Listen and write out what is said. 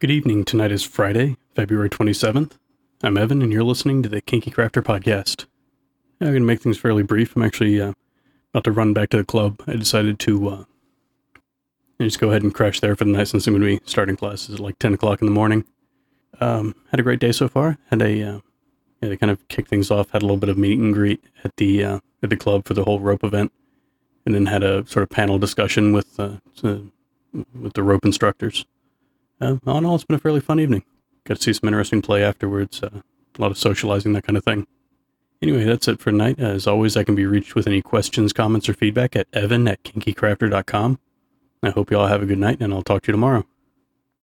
Good evening. Tonight is Friday, February 27th. I'm Evan, and you're listening to the Kinky Crafter Podcast. I'm going to make things fairly brief. I'm actually uh, about to run back to the club. I decided to uh, just go ahead and crash there for the night since I'm going to be starting classes at like 10 o'clock in the morning. Um, had a great day so far. Had a uh, yeah, kind of kick things off, had a little bit of meet and greet at the uh, at the club for the whole rope event, and then had a sort of panel discussion with uh, with the rope instructors. Uh, all in all, it's been a fairly fun evening. Got to see some interesting play afterwards. Uh, a lot of socializing, that kind of thing. Anyway, that's it for tonight. As always, I can be reached with any questions, comments, or feedback at evan at kinkycrafter.com. I hope you all have a good night, and I'll talk to you tomorrow.